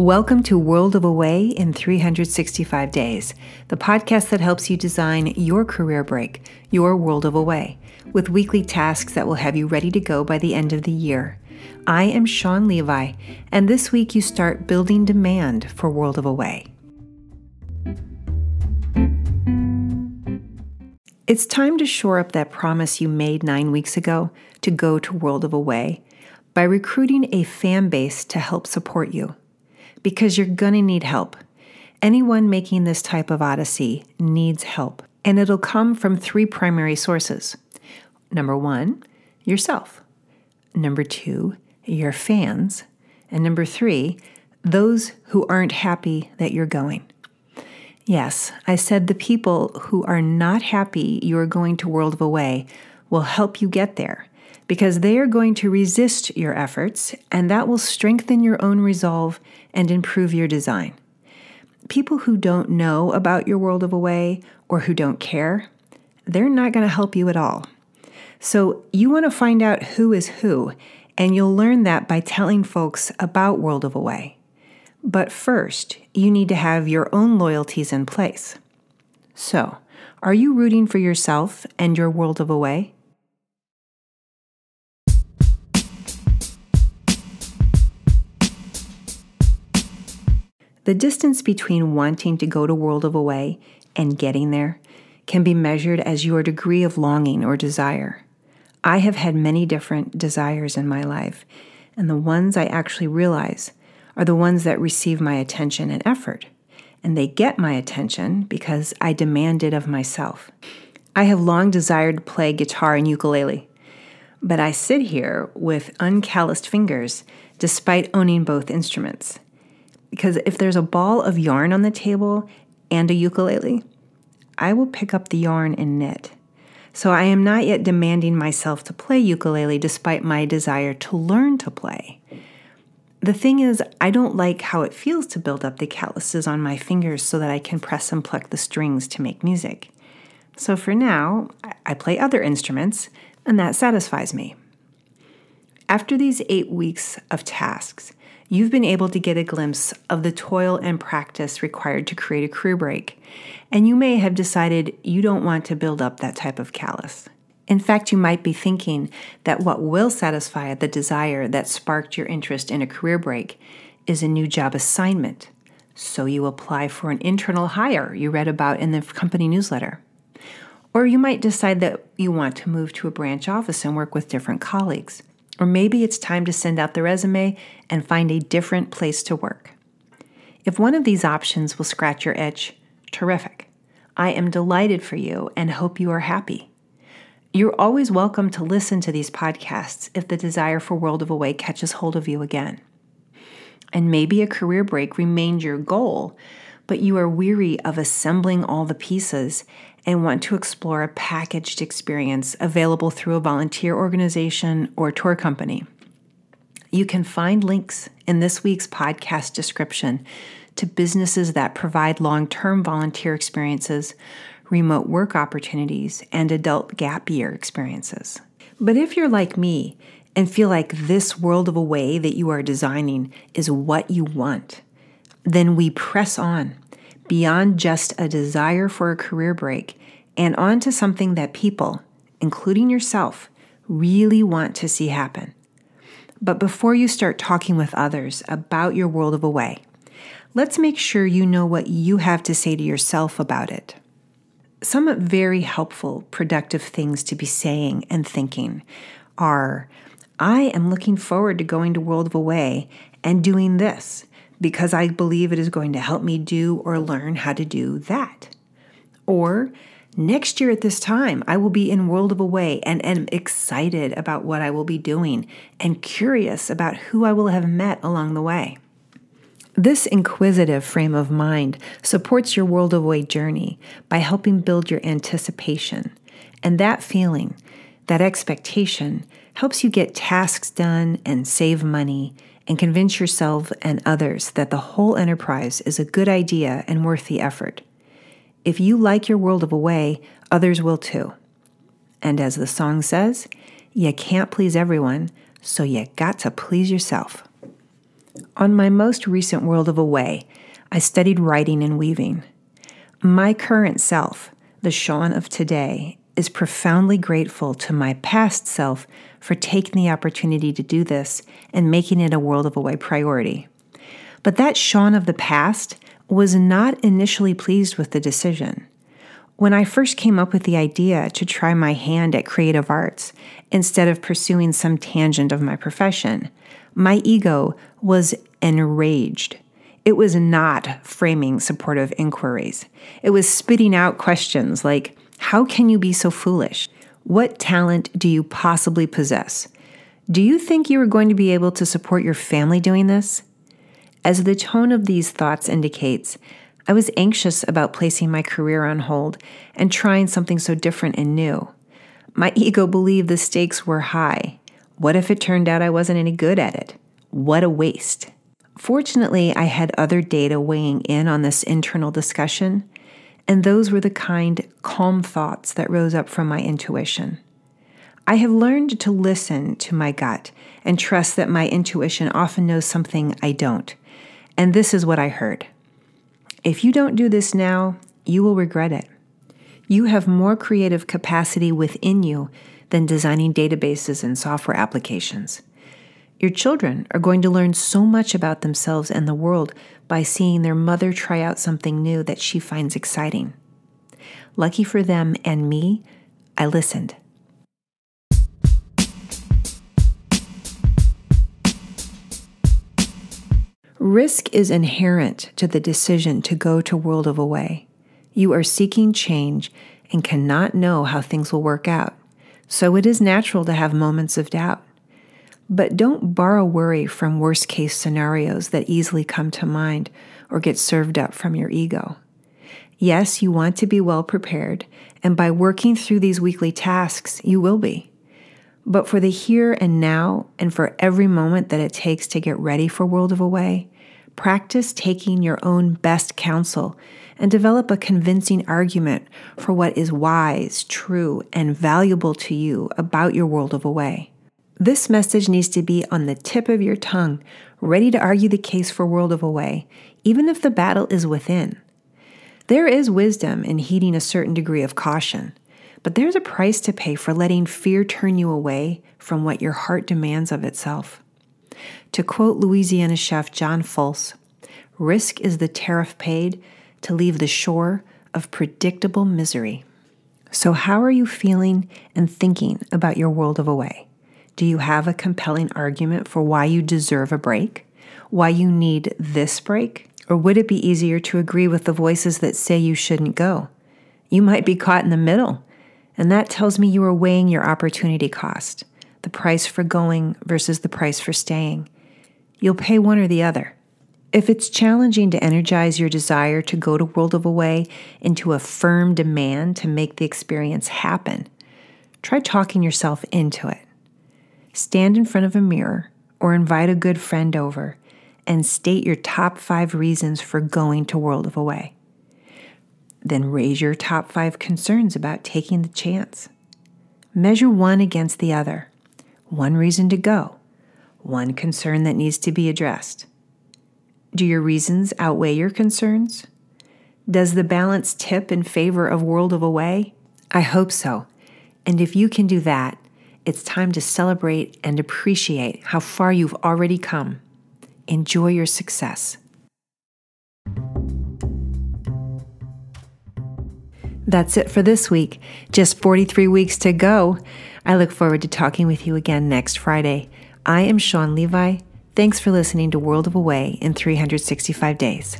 Welcome to World of Away in 365 Days, the podcast that helps you design your career break, your world of away, with weekly tasks that will have you ready to go by the end of the year. I am Sean Levi, and this week you start building demand for World of Away. It's time to shore up that promise you made nine weeks ago to go to World of Away by recruiting a fan base to help support you because you're going to need help. Anyone making this type of odyssey needs help, and it'll come from three primary sources. Number one, yourself. Number two, your fans. And number three, those who aren't happy that you're going. Yes, I said the people who are not happy you are going to World of Away will help you get there because they are going to resist your efforts, and that will strengthen your own resolve and improve your design. People who don't know about your world of away or who don't care, they're not going to help you at all. So, you want to find out who is who, and you'll learn that by telling folks about World of Away. But first, you need to have your own loyalties in place. So, are you rooting for yourself and your World of Away? The distance between wanting to go to World of Away and getting there can be measured as your degree of longing or desire. I have had many different desires in my life, and the ones I actually realize are the ones that receive my attention and effort. And they get my attention because I demand it of myself. I have long desired to play guitar and ukulele, but I sit here with uncalloused fingers despite owning both instruments. Because if there's a ball of yarn on the table and a ukulele, I will pick up the yarn and knit. So I am not yet demanding myself to play ukulele despite my desire to learn to play. The thing is, I don't like how it feels to build up the calluses on my fingers so that I can press and pluck the strings to make music. So for now, I play other instruments, and that satisfies me. After these eight weeks of tasks, you've been able to get a glimpse of the toil and practice required to create a career break, and you may have decided you don't want to build up that type of callus. In fact, you might be thinking that what will satisfy the desire that sparked your interest in a career break is a new job assignment. So you apply for an internal hire you read about in the company newsletter. Or you might decide that you want to move to a branch office and work with different colleagues. Or maybe it's time to send out the resume and find a different place to work. If one of these options will scratch your itch, terrific. I am delighted for you and hope you are happy. You're always welcome to listen to these podcasts if the desire for World of Away catches hold of you again. And maybe a career break remained your goal, but you are weary of assembling all the pieces and want to explore a packaged experience available through a volunteer organization or tour company. You can find links in this week's podcast description to businesses that provide long term volunteer experiences, remote work opportunities, and adult gap year experiences. But if you're like me and feel like this world of away that you are designing is what you want, then we press on beyond just a desire for a career break and onto something that people, including yourself, really want to see happen. But before you start talking with others about your world of away, let's make sure you know what you have to say to yourself about it. Some very helpful, productive things to be saying and thinking are I am looking forward to going to World of Away and doing this because I believe it is going to help me do or learn how to do that. Or next year at this time, I will be in World of Away and am excited about what I will be doing and curious about who I will have met along the way. This inquisitive frame of mind supports your World of Away journey by helping build your anticipation. And that feeling, that expectation, helps you get tasks done and save money and convince yourself and others that the whole enterprise is a good idea and worth the effort. If you like your world of away, others will too. And as the song says, you can't please everyone, so you got to please yourself. On my most recent World of Away, I studied writing and weaving. My current self, the Sean of today, is profoundly grateful to my past self for taking the opportunity to do this and making it a World of Away priority. But that Sean of the past was not initially pleased with the decision. When I first came up with the idea to try my hand at creative arts instead of pursuing some tangent of my profession, my ego was enraged. It was not framing supportive inquiries. It was spitting out questions like How can you be so foolish? What talent do you possibly possess? Do you think you are going to be able to support your family doing this? As the tone of these thoughts indicates, I was anxious about placing my career on hold and trying something so different and new. My ego believed the stakes were high. What if it turned out I wasn't any good at it? What a waste. Fortunately, I had other data weighing in on this internal discussion, and those were the kind, calm thoughts that rose up from my intuition. I have learned to listen to my gut and trust that my intuition often knows something I don't. And this is what I heard If you don't do this now, you will regret it. You have more creative capacity within you than designing databases and software applications. Your children are going to learn so much about themselves and the world by seeing their mother try out something new that she finds exciting. Lucky for them and me, I listened. Risk is inherent to the decision to go to World of Away. You are seeking change and cannot know how things will work out, so it is natural to have moments of doubt. But don't borrow worry from worst case scenarios that easily come to mind or get served up from your ego. Yes, you want to be well prepared, and by working through these weekly tasks, you will be. But for the here and now, and for every moment that it takes to get ready for World of Away, practice taking your own best counsel and develop a convincing argument for what is wise, true, and valuable to you about your World of Away. This message needs to be on the tip of your tongue, ready to argue the case for World of Away, even if the battle is within. There is wisdom in heeding a certain degree of caution, but there's a price to pay for letting fear turn you away from what your heart demands of itself. To quote Louisiana chef John Folse, risk is the tariff paid to leave the shore of predictable misery. So, how are you feeling and thinking about your world of away? Do you have a compelling argument for why you deserve a break? Why you need this break? Or would it be easier to agree with the voices that say you shouldn't go? You might be caught in the middle, and that tells me you are weighing your opportunity cost, the price for going versus the price for staying. You'll pay one or the other. If it's challenging to energize your desire to go to World of Away into a firm demand to make the experience happen, try talking yourself into it. Stand in front of a mirror or invite a good friend over and state your top five reasons for going to World of Away. Then raise your top five concerns about taking the chance. Measure one against the other. One reason to go, one concern that needs to be addressed. Do your reasons outweigh your concerns? Does the balance tip in favor of World of Away? I hope so. And if you can do that, it's time to celebrate and appreciate how far you've already come. Enjoy your success. That's it for this week. Just 43 weeks to go. I look forward to talking with you again next Friday. I am Sean Levi. Thanks for listening to World of Away in 365 Days.